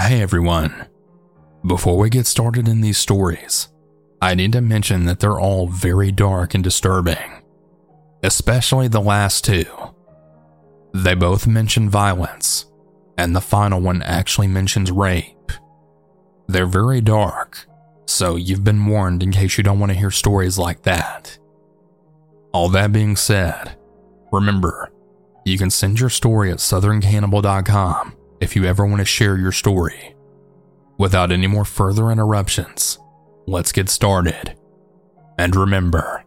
Hey everyone. Before we get started in these stories, I need to mention that they're all very dark and disturbing, especially the last two. They both mention violence, and the final one actually mentions rape. They're very dark, so you've been warned in case you don't want to hear stories like that. All that being said, remember, you can send your story at southerncannibal.com if you ever want to share your story. Without any more further interruptions, let's get started. And remember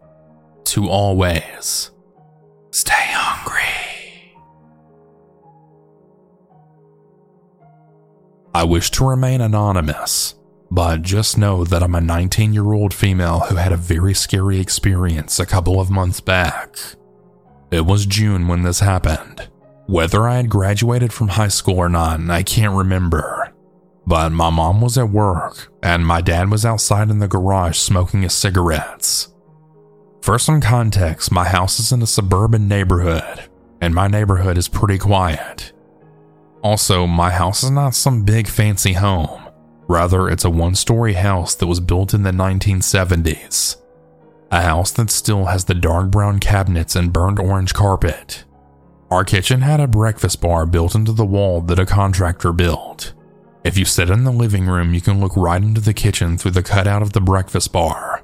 to always stay hungry. I wish to remain anonymous, but just know that I'm a 19 year old female who had a very scary experience a couple of months back. It was June when this happened. Whether I had graduated from high school or not, I can't remember. But my mom was at work, and my dad was outside in the garage smoking his cigarettes. For some context, my house is in a suburban neighborhood, and my neighborhood is pretty quiet. Also, my house is not some big fancy home. Rather, it's a one story house that was built in the 1970s. A house that still has the dark brown cabinets and burnt orange carpet. Our kitchen had a breakfast bar built into the wall that a contractor built. If you sit in the living room, you can look right into the kitchen through the cutout of the breakfast bar.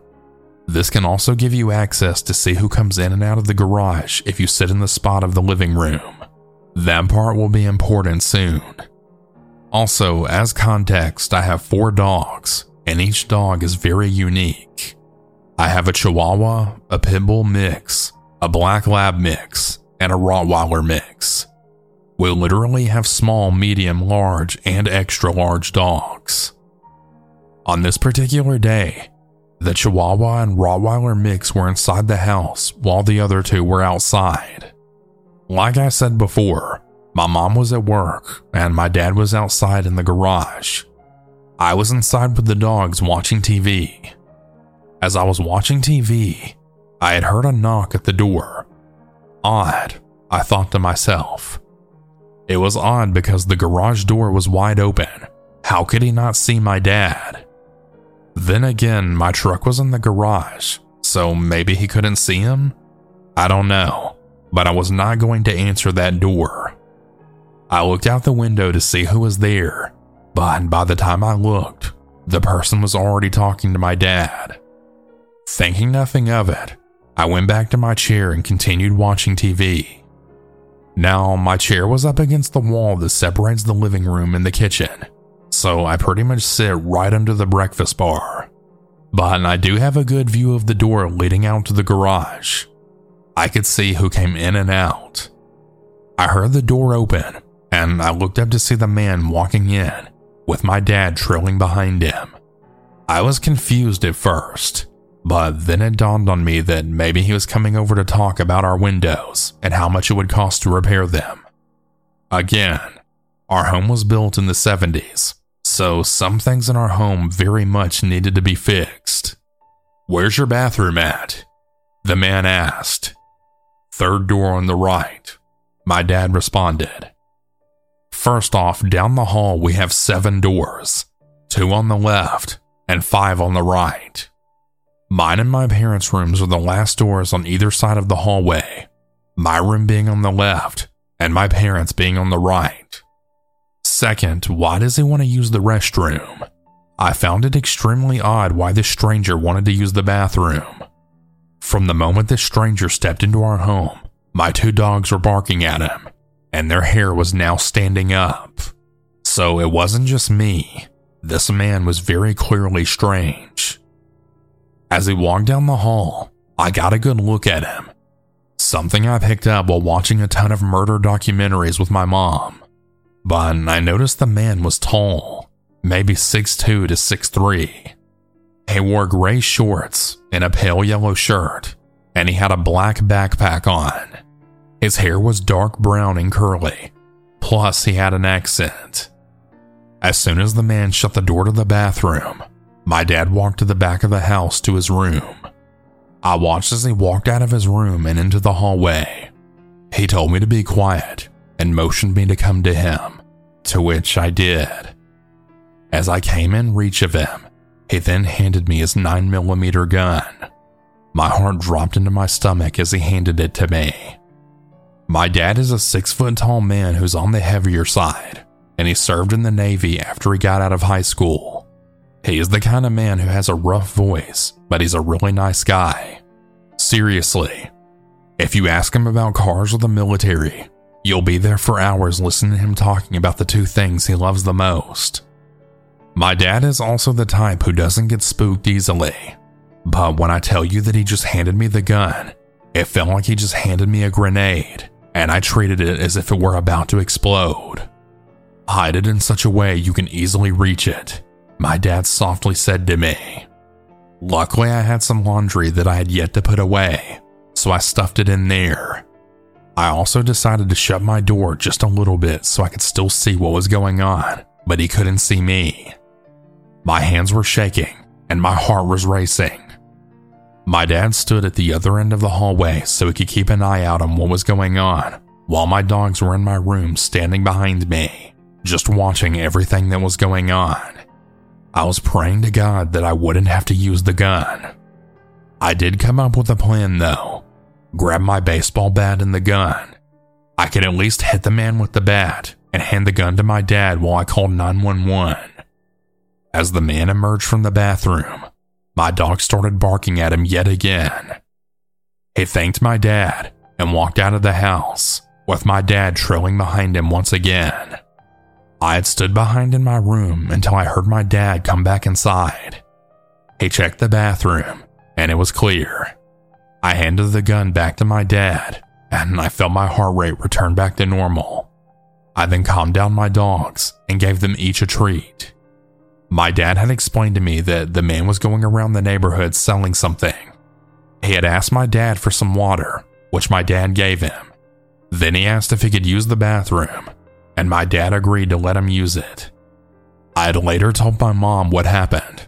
This can also give you access to see who comes in and out of the garage if you sit in the spot of the living room. That part will be important soon. Also, as context, I have four dogs, and each dog is very unique. I have a Chihuahua, a Pitbull mix, a Black Lab mix, and a Rottweiler mix. We literally have small, medium, large, and extra large dogs. On this particular day, the Chihuahua and Rottweiler mix were inside the house while the other two were outside. Like I said before, my mom was at work and my dad was outside in the garage. I was inside with the dogs watching TV. As I was watching TV, I had heard a knock at the door. Odd, I thought to myself. It was odd because the garage door was wide open. How could he not see my dad? Then again, my truck was in the garage, so maybe he couldn't see him? I don't know, but I was not going to answer that door. I looked out the window to see who was there, but by the time I looked, the person was already talking to my dad. Thinking nothing of it, I went back to my chair and continued watching TV. Now, my chair was up against the wall that separates the living room and the kitchen, so I pretty much sit right under the breakfast bar. But I do have a good view of the door leading out to the garage. I could see who came in and out. I heard the door open, and I looked up to see the man walking in, with my dad trailing behind him. I was confused at first, but then it dawned on me that maybe he was coming over to talk about our windows and how much it would cost to repair them. Again, our home was built in the 70s, so some things in our home very much needed to be fixed. Where's your bathroom at? The man asked. Third door on the right, my dad responded. First off, down the hall we have seven doors two on the left and five on the right. Mine and my parents' rooms are the last doors on either side of the hallway, my room being on the left and my parents being on the right. Second, why does he want to use the restroom? I found it extremely odd why this stranger wanted to use the bathroom. From the moment this stranger stepped into our home, my two dogs were barking at him, and their hair was now standing up. So it wasn't just me. This man was very clearly strange. As he walked down the hall, I got a good look at him. Something I picked up while watching a ton of murder documentaries with my mom. But I noticed the man was tall, maybe 6'2 to 6'3. He wore gray shorts and a pale yellow shirt, and he had a black backpack on. His hair was dark brown and curly, plus, he had an accent. As soon as the man shut the door to the bathroom, my dad walked to the back of the house to his room. I watched as he walked out of his room and into the hallway. He told me to be quiet and motioned me to come to him, to which I did. As I came in reach of him, he then handed me his 9mm gun. My heart dropped into my stomach as he handed it to me. My dad is a six foot tall man who's on the heavier side, and he served in the Navy after he got out of high school. He is the kind of man who has a rough voice, but he's a really nice guy. Seriously, if you ask him about cars or the military, you'll be there for hours listening to him talking about the two things he loves the most. My dad is also the type who doesn't get spooked easily. But when I tell you that he just handed me the gun, it felt like he just handed me a grenade, and I treated it as if it were about to explode. Hide it in such a way you can easily reach it, my dad softly said to me. Luckily, I had some laundry that I had yet to put away, so I stuffed it in there. I also decided to shut my door just a little bit so I could still see what was going on, but he couldn't see me. My hands were shaking and my heart was racing. My dad stood at the other end of the hallway so he could keep an eye out on what was going on, while my dogs were in my room standing behind me, just watching everything that was going on. I was praying to God that I wouldn't have to use the gun. I did come up with a plan though grab my baseball bat and the gun. I could at least hit the man with the bat and hand the gun to my dad while I called 911. As the man emerged from the bathroom, my dog started barking at him yet again. He thanked my dad and walked out of the house, with my dad trailing behind him once again. I had stood behind in my room until I heard my dad come back inside. He checked the bathroom, and it was clear. I handed the gun back to my dad, and I felt my heart rate return back to normal. I then calmed down my dogs and gave them each a treat. My dad had explained to me that the man was going around the neighborhood selling something. He had asked my dad for some water, which my dad gave him. Then he asked if he could use the bathroom, and my dad agreed to let him use it. I had later told my mom what happened,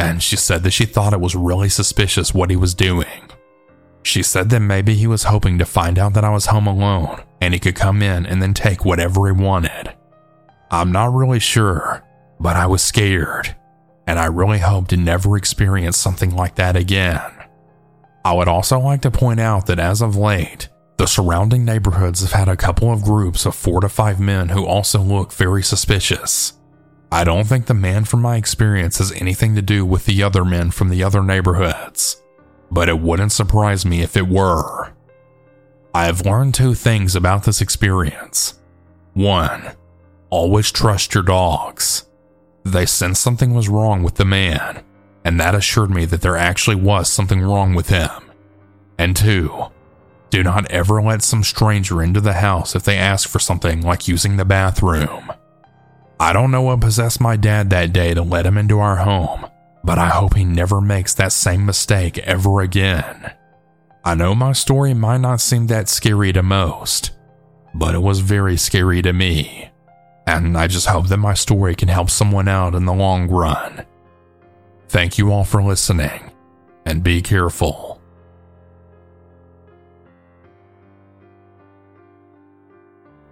and she said that she thought it was really suspicious what he was doing. She said that maybe he was hoping to find out that I was home alone and he could come in and then take whatever he wanted. I'm not really sure, but I was scared, and I really hope to never experience something like that again. I would also like to point out that as of late, the surrounding neighborhoods have had a couple of groups of four to five men who also look very suspicious. I don't think the man from my experience has anything to do with the other men from the other neighborhoods but it wouldn't surprise me if it were. I have learned two things about this experience. One, always trust your dogs. They sensed something was wrong with the man, and that assured me that there actually was something wrong with him. And two, do not ever let some stranger into the house if they ask for something like using the bathroom. I don't know what possessed my dad that day to let him into our home, but I hope he never makes that same mistake ever again. I know my story might not seem that scary to most, but it was very scary to me, and I just hope that my story can help someone out in the long run. Thank you all for listening, and be careful.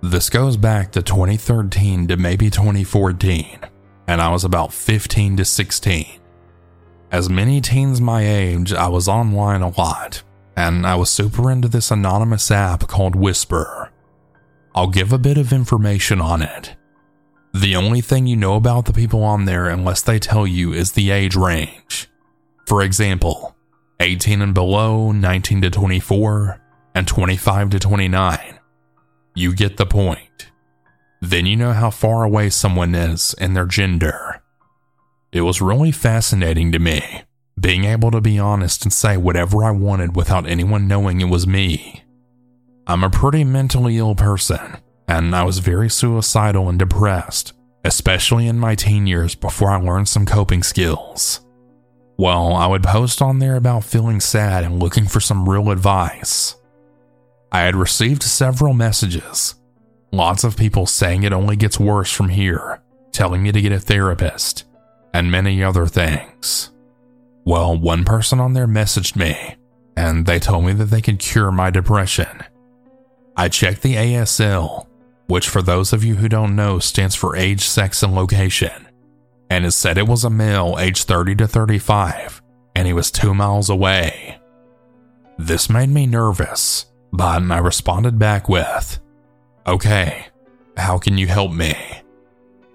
This goes back to 2013 to maybe 2014, and I was about 15 to 16. As many teens my age, I was online a lot, and I was super into this anonymous app called Whisper. I'll give a bit of information on it. The only thing you know about the people on there, unless they tell you, is the age range. For example, 18 and below, 19 to 24, and 25 to 29. You get the point. Then you know how far away someone is and their gender. It was really fascinating to me, being able to be honest and say whatever I wanted without anyone knowing it was me. I'm a pretty mentally ill person, and I was very suicidal and depressed, especially in my teen years before I learned some coping skills. Well, I would post on there about feeling sad and looking for some real advice. I had received several messages, lots of people saying it only gets worse from here, telling me to get a therapist, and many other things. Well, one person on there messaged me, and they told me that they could cure my depression. I checked the ASL, which for those of you who don't know stands for age, sex, and location. and it said it was a male aged 30 to 35 and he was two miles away. This made me nervous, but I responded back with, Okay, how can you help me?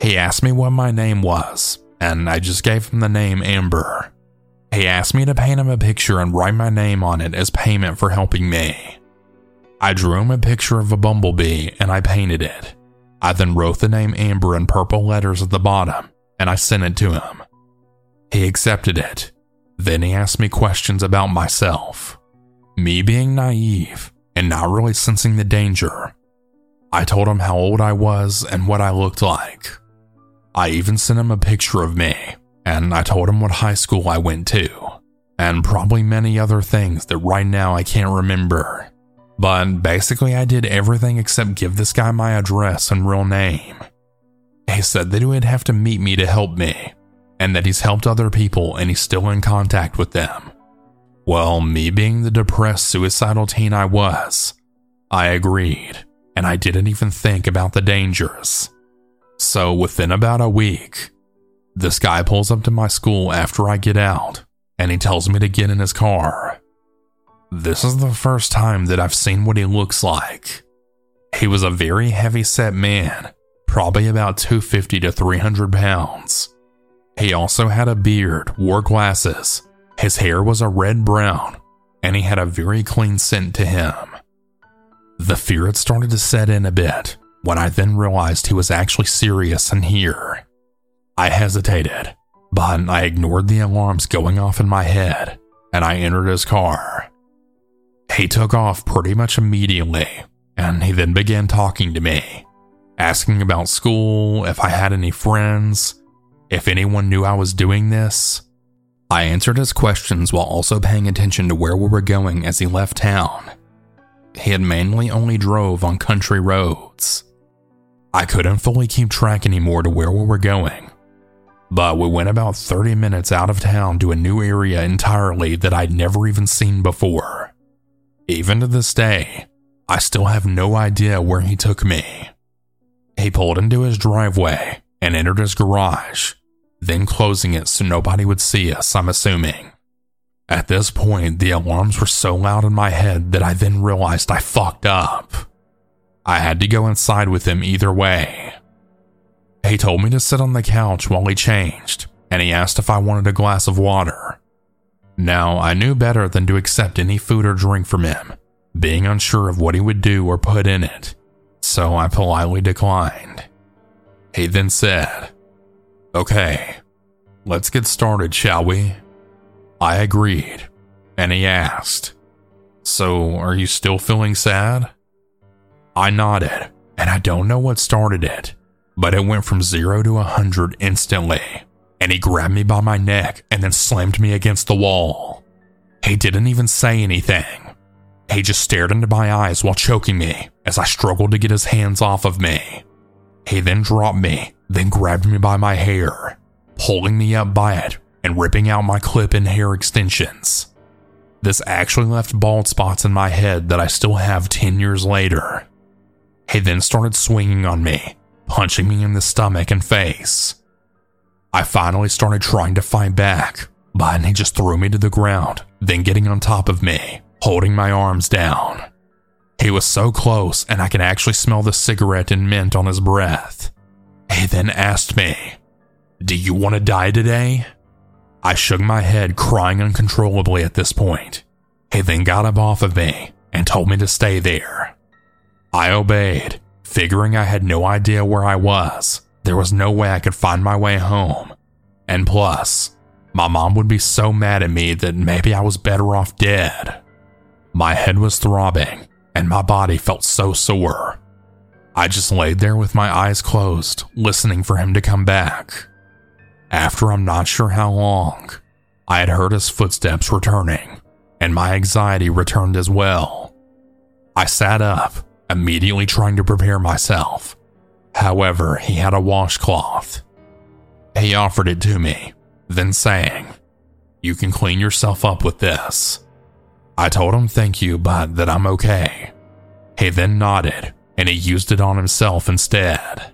He asked me what my name was, and I just gave him the name Amber. He asked me to paint him a picture and write my name on it as payment for helping me. I drew him a picture of a bumblebee and I painted it. I then wrote the name Amber in purple letters at the bottom and I sent it to him. He accepted it. Then he asked me questions about myself. Me being naive and not really sensing the danger, I told him how old I was and what I looked like. I even sent him a picture of me, and I told him what high school I went to, and probably many other things that right now I can't remember. But basically, I did everything except give this guy my address and real name. He said that he would have to meet me to help me, and that he's helped other people and he's still in contact with them. Well, me being the depressed, suicidal teen I was, I agreed, and I didn't even think about the dangers. So within about a week, this guy pulls up to my school after I get out and he tells me to get in his car. This is the first time that I've seen what he looks like. He was a very heavy set man, probably about 250 to 300 pounds. He also had a beard, wore glasses, his hair was a red brown, and he had a very clean scent to him. The fear had started to set in a bit, when I then realized he was actually serious and here. I hesitated, but I ignored the alarms going off in my head and I entered his car. He took off pretty much immediately and he then began talking to me, asking about school, if I had any friends, if anyone knew I was doing this. I answered his questions while also paying attention to where we were going as he left town. He had mainly only drove on country roads. I couldn't fully keep track anymore to where we were going, but we went about 30 minutes out of town to a new area entirely that I'd never even seen before. Even to this day, I still have no idea where he took me. He pulled into his driveway and entered his garage, then closing it so nobody would see us, I'm assuming. At this point, the alarms were so loud in my head that I then realized I fucked up. I had to go inside with him either way. He told me to sit on the couch while he changed, and he asked if I wanted a glass of water. Now, I knew better than to accept any food or drink from him, being unsure of what he would do or put in it, so I politely declined. He then said, Okay, let's get started, shall we? I agreed, and he asked, So, are you still feeling sad? I nodded, and I don't know what started it, but it went from zero to a hundred instantly, and he grabbed me by my neck and then slammed me against the wall. He didn't even say anything. He just stared into my eyes while choking me as I struggled to get his hands off of me. He then dropped me, then grabbed me by my hair, pulling me up by it and ripping out my clip and hair extensions. This actually left bald spots in my head that I still have 10 years later. He then started swinging on me, punching me in the stomach and face. I finally started trying to fight back, but he just threw me to the ground, then getting on top of me, holding my arms down. He was so close, and I can actually smell the cigarette and mint on his breath. He then asked me, Do you want to die today? I shook my head, crying uncontrollably at this point. He then got up off of me and told me to stay there. I obeyed, figuring I had no idea where I was. There was no way I could find my way home. And plus, my mom would be so mad at me that maybe I was better off dead. My head was throbbing, and my body felt so sore. I just laid there with my eyes closed, listening for him to come back. After I'm not sure how long, I had heard his footsteps returning, and my anxiety returned as well. I sat up immediately trying to prepare myself. However, he had a washcloth. He offered it to me, then saying, You can clean yourself up with this. I told him thank you, but that I'm okay. He then nodded and he used it on himself instead.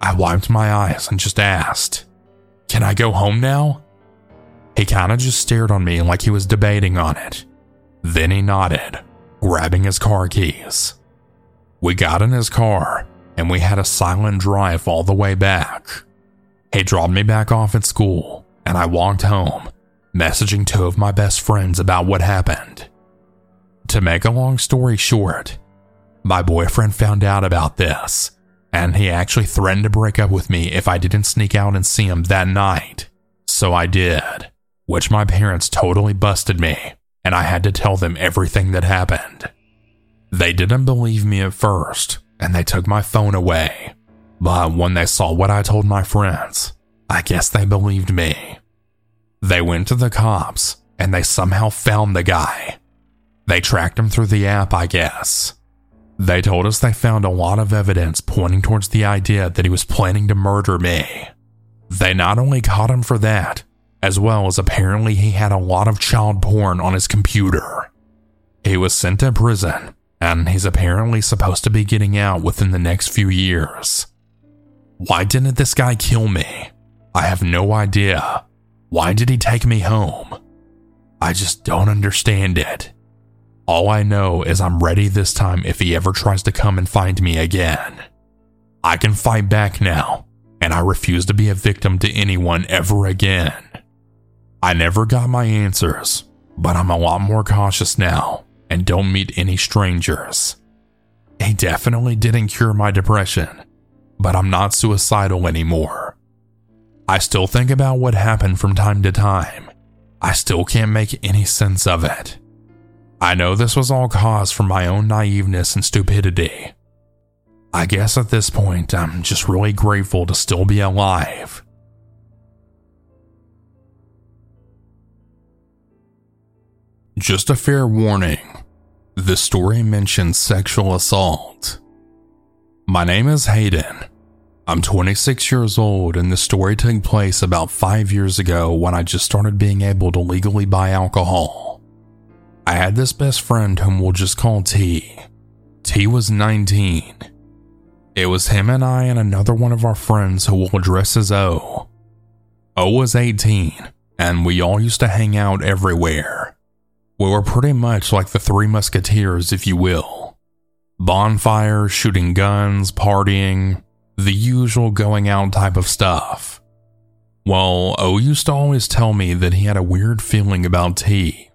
I wiped my eyes and just asked, Can I go home now? He kind of just stared on me like he was debating on it. Then he nodded, grabbing his car keys. We got in his car and we had a silent drive all the way back. He dropped me back off at school and I walked home, messaging two of my best friends about what happened. To make a long story short, my boyfriend found out about this and he actually threatened to break up with me if I didn't sneak out and see him that night. So I did, which my parents totally busted me, and I had to tell them everything that happened. They didn't believe me at first, and they took my phone away. But when they saw what I told my friends, I guess they believed me. They went to the cops, and they somehow found the guy. They tracked him through the app, I guess. They told us they found a lot of evidence pointing towards the idea that he was planning to murder me. They not only caught him for that, as well as apparently he had a lot of child porn on his computer. He was sent to prison, and he's apparently supposed to be getting out within the next few years. Why didn't this guy kill me? I have no idea. Why did he take me home? I just don't understand it. All I know is I'm ready this time if he ever tries to come and find me again. I can fight back now, and I refuse to be a victim to anyone ever again. I never got my answers, but I'm a lot more cautious now and don't meet any strangers. He definitely didn't cure my depression, but I'm not suicidal anymore. I still think about what happened from time to time. I still can't make any sense of it. I know this was all caused from my own naiveness and stupidity. I guess at this point, I'm just really grateful to still be alive. Just a fair warning the story mentions sexual assault. My name is Hayden. I'm 26 years old, and the story took place about five years ago when I just started being able to legally buy alcohol. I had this best friend whom we'll just call T. T was 19. It was him and I and another one of our friends who we'll address as O. O was 18, and we all used to hang out everywhere. We were pretty much like the Three Musketeers, if you will. Bonfires, shooting guns, partying, the usual going out type of stuff. Well, O used to always tell me that he had a weird feeling about T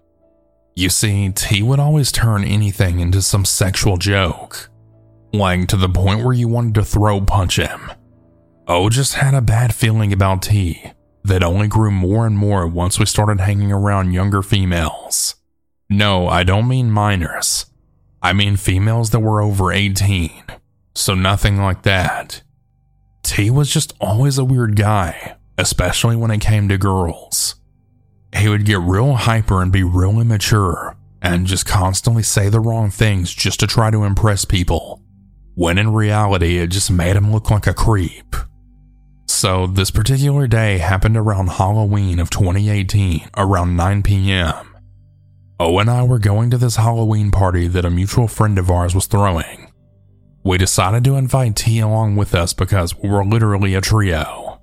you see, T would always turn anything into some sexual joke, like to the point where you wanted to throw punch him. O just had a bad feeling about T that only grew more and more once we started hanging around younger females. No, I don't mean minors. I mean females that were over 18, so nothing like that. T was just always a weird guy, especially when it came to girls. He would get real hyper and be real immature and just constantly say the wrong things just to try to impress people, when in reality it just made him look like a creep. So, this particular day happened around Halloween of 2018, around 9 p.m. O and I were going to this Halloween party that a mutual friend of ours was throwing. We decided to invite T along with us because we were literally a trio.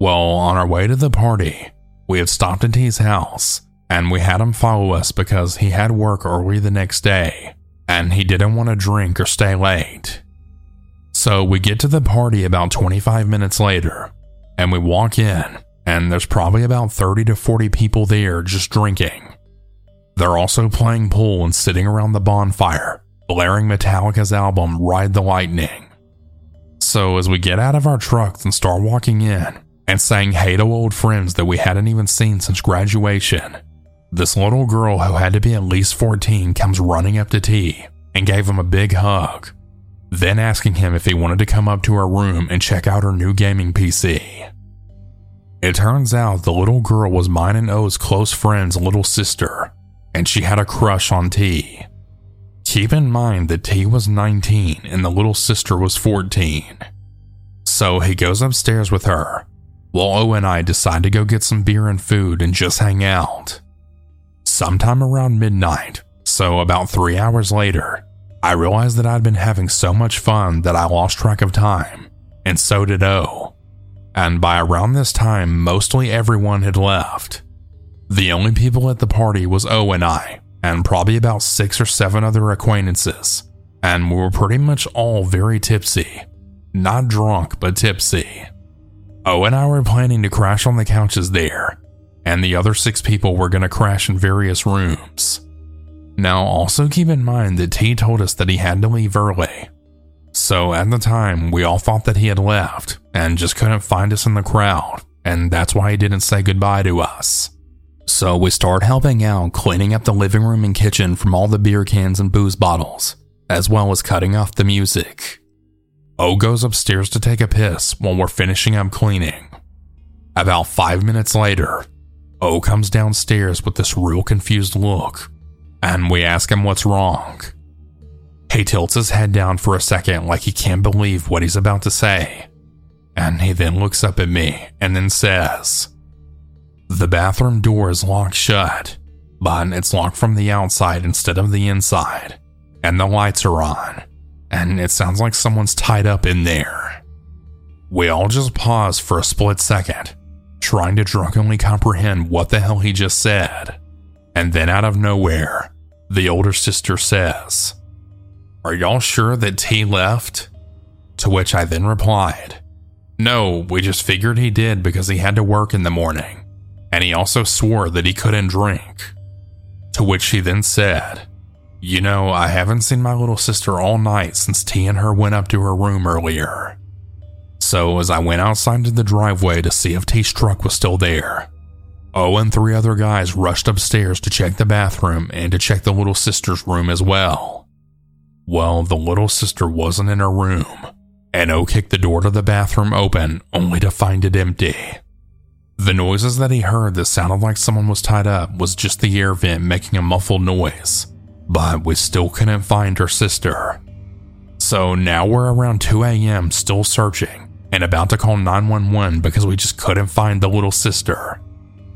Well, on our way to the party, we had stopped at T's house, and we had him follow us because he had work early the next day, and he didn't want to drink or stay late. So we get to the party about 25 minutes later, and we walk in, and there's probably about 30 to 40 people there just drinking. They're also playing pool and sitting around the bonfire, blaring Metallica's album Ride the Lightning. So as we get out of our trucks and start walking in, and saying hey to old friends that we hadn't even seen since graduation. This little girl who had to be at least 14 comes running up to T and gave him a big hug, then asking him if he wanted to come up to her room and check out her new gaming PC. It turns out the little girl was mine and O's close friend's little sister, and she had a crush on T. Keep in mind that T was 19 and the little sister was 14. So he goes upstairs with her Lolo and I decide to go get some beer and food and just hang out. Sometime around midnight, so about three hours later, I realized that I'd been having so much fun that I lost track of time, and so did O. and by around this time, mostly everyone had left. The only people at the party was O and I, and probably about six or seven other acquaintances, and we were pretty much all very tipsy. Not drunk, but tipsy. O and I were planning to crash on the couches there, and the other six people were going to crash in various rooms. Now, also keep in mind that T told us that he had to leave early. So at the time, we all thought that he had left and just couldn't find us in the crowd, and that's why he didn't say goodbye to us. So we start helping out cleaning up the living room and kitchen from all the beer cans and booze bottles, as well as cutting off the music. O goes upstairs to take a piss while we're finishing up cleaning. About five minutes later, O comes downstairs with this real confused look, and we ask him what's wrong. He tilts his head down for a second like he can't believe what he's about to say, and he then looks up at me and then says, The bathroom door is locked shut, but it's locked from the outside instead of the inside, and the lights are on, and it sounds like someone's tied up in there. We all just pause for a split second trying to drunkenly comprehend what the hell he just said. And then out of nowhere, the older sister says, Are y'all sure that T left? To which I then replied, No, we just figured he did because he had to work in the morning, and he also swore that he couldn't drink. To which she then said, You know, I haven't seen my little sister all night since T and her went up to her room earlier. So, as I went outside to the driveway to see if T's truck was still there, O and three other guys rushed upstairs to check the bathroom and to check the little sister's room as well. Well, the little sister wasn't in her room, and O kicked the door to the bathroom open only to find it empty. The noises that he heard that sounded like someone was tied up was just the air vent making a muffled noise, but we still couldn't find her sister. So now we're around 2 a.m. still searching, and about to call 911 because we just couldn't find the little sister.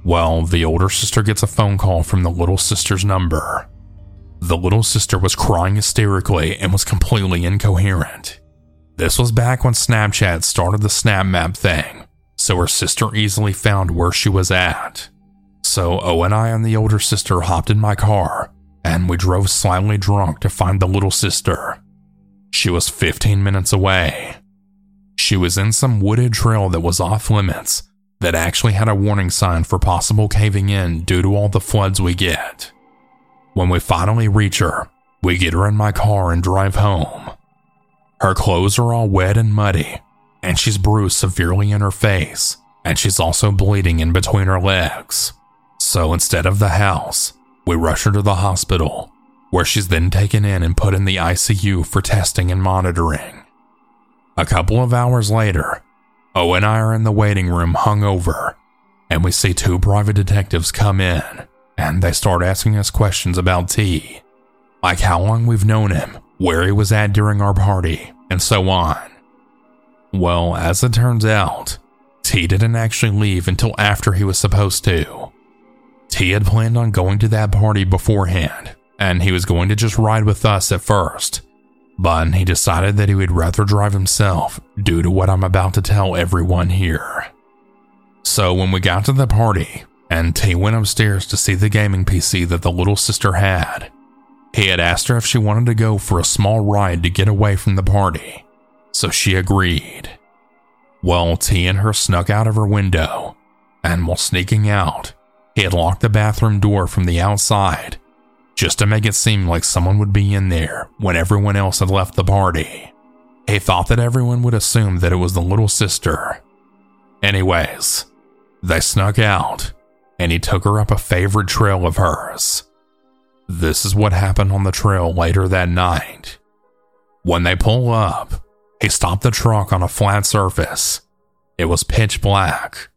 Well, the older sister gets a phone call from the little sister's number. The little sister was crying hysterically and was completely incoherent. This was back when Snapchat started the Snap Map thing, so her sister easily found where she was at. So O and I and the older sister hopped in my car, and we drove slightly drunk to find the little sister. She was 15 minutes away. She was in some wooded trail that was off limits, that actually had a warning sign for possible caving in due to all the floods we get. When we finally reach her, we get her in my car and drive home. Her clothes are all wet and muddy, and she's bruised severely in her face, and she's also bleeding in between her legs. So instead of the house, we rush her to the hospital, where she's then taken in and put in the ICU for testing and monitoring. A couple of hours later, O and I are in the waiting room hungover, and we see two private detectives come in, and they start asking us questions about T, like how long we've known him, where he was at during our party, and so on. Well, as it turns out, T didn't actually leave until after he was supposed to. T had planned on going to that party beforehand, and he was going to just ride with us at first but he decided that he would rather drive himself due to what I'm about to tell everyone here. So when we got to the party, and T went upstairs to see the gaming PC that the little sister had, he had asked her if she wanted to go for a small ride to get away from the party, so she agreed. Well, T and her snuck out of her window, and while sneaking out, he had locked the bathroom door from the outside just to make it seem like someone would be in there when everyone else had left the party. He thought that everyone would assume that it was the little sister. Anyways, they snuck out, and he took her up a favorite trail of hers. This is what happened on the trail later that night. When they pull up, he stopped the truck on a flat surface. It was pitch black.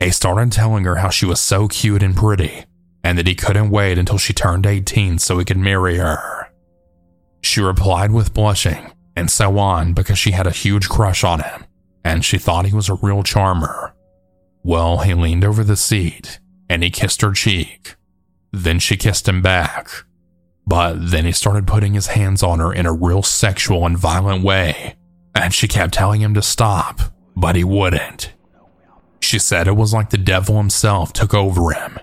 He started telling her how she was so cute and pretty and that he couldn't wait until she turned 18 so he could marry her. She replied with blushing and so on because she had a huge crush on him and she thought he was a real charmer. Well, he leaned over the seat and he kissed her cheek. Then she kissed him back. But then he started putting his hands on her in a real sexual and violent way, and she kept telling him to stop, but he wouldn't. She said it was like the devil himself took over him,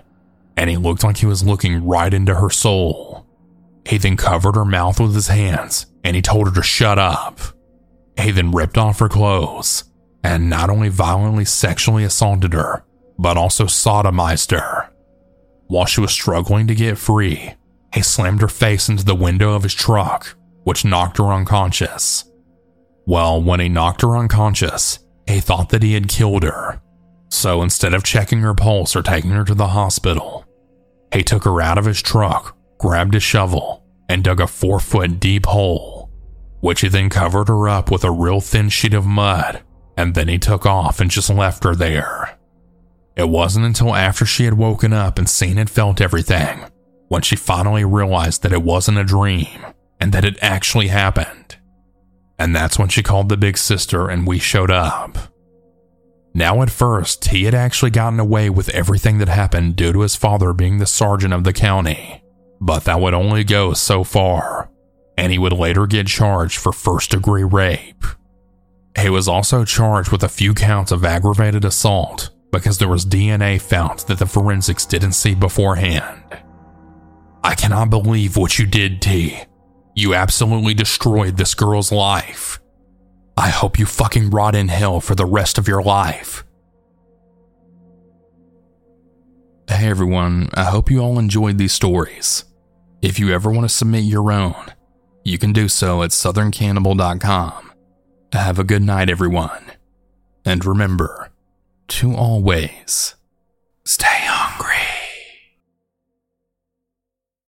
and he looked like he was looking right into her soul. He then covered her mouth with his hands and he told her to shut up. He then ripped off her clothes and not only violently sexually assaulted her, but also sodomized her. While she was struggling to get free, he slammed her face into the window of his truck, which knocked her unconscious. Well, when he knocked her unconscious, he thought that he had killed her. So instead of checking her pulse or taking her to the hospital, he took her out of his truck, grabbed a shovel, and dug a four foot deep hole, which he then covered her up with a real thin sheet of mud, and then he took off and just left her there. It wasn't until after she had woken up and seen and felt everything when she finally realized that it wasn't a dream and that it actually happened. And that's when she called the big sister and we showed up. Now, at first, he had actually gotten away with everything that happened due to his father being the sergeant of the county, but that would only go so far, and he would later get charged for first degree rape. He was also charged with a few counts of aggravated assault because there was DNA found that the forensics didn't see beforehand. I cannot believe what you did, T. You absolutely destroyed this girl's life. I hope you fucking rot in hell for the rest of your life. Hey everyone, I hope you all enjoyed these stories. If you ever want to submit your own, you can do so at southerncannibal.com. Have a good night, everyone. And remember to always stay home.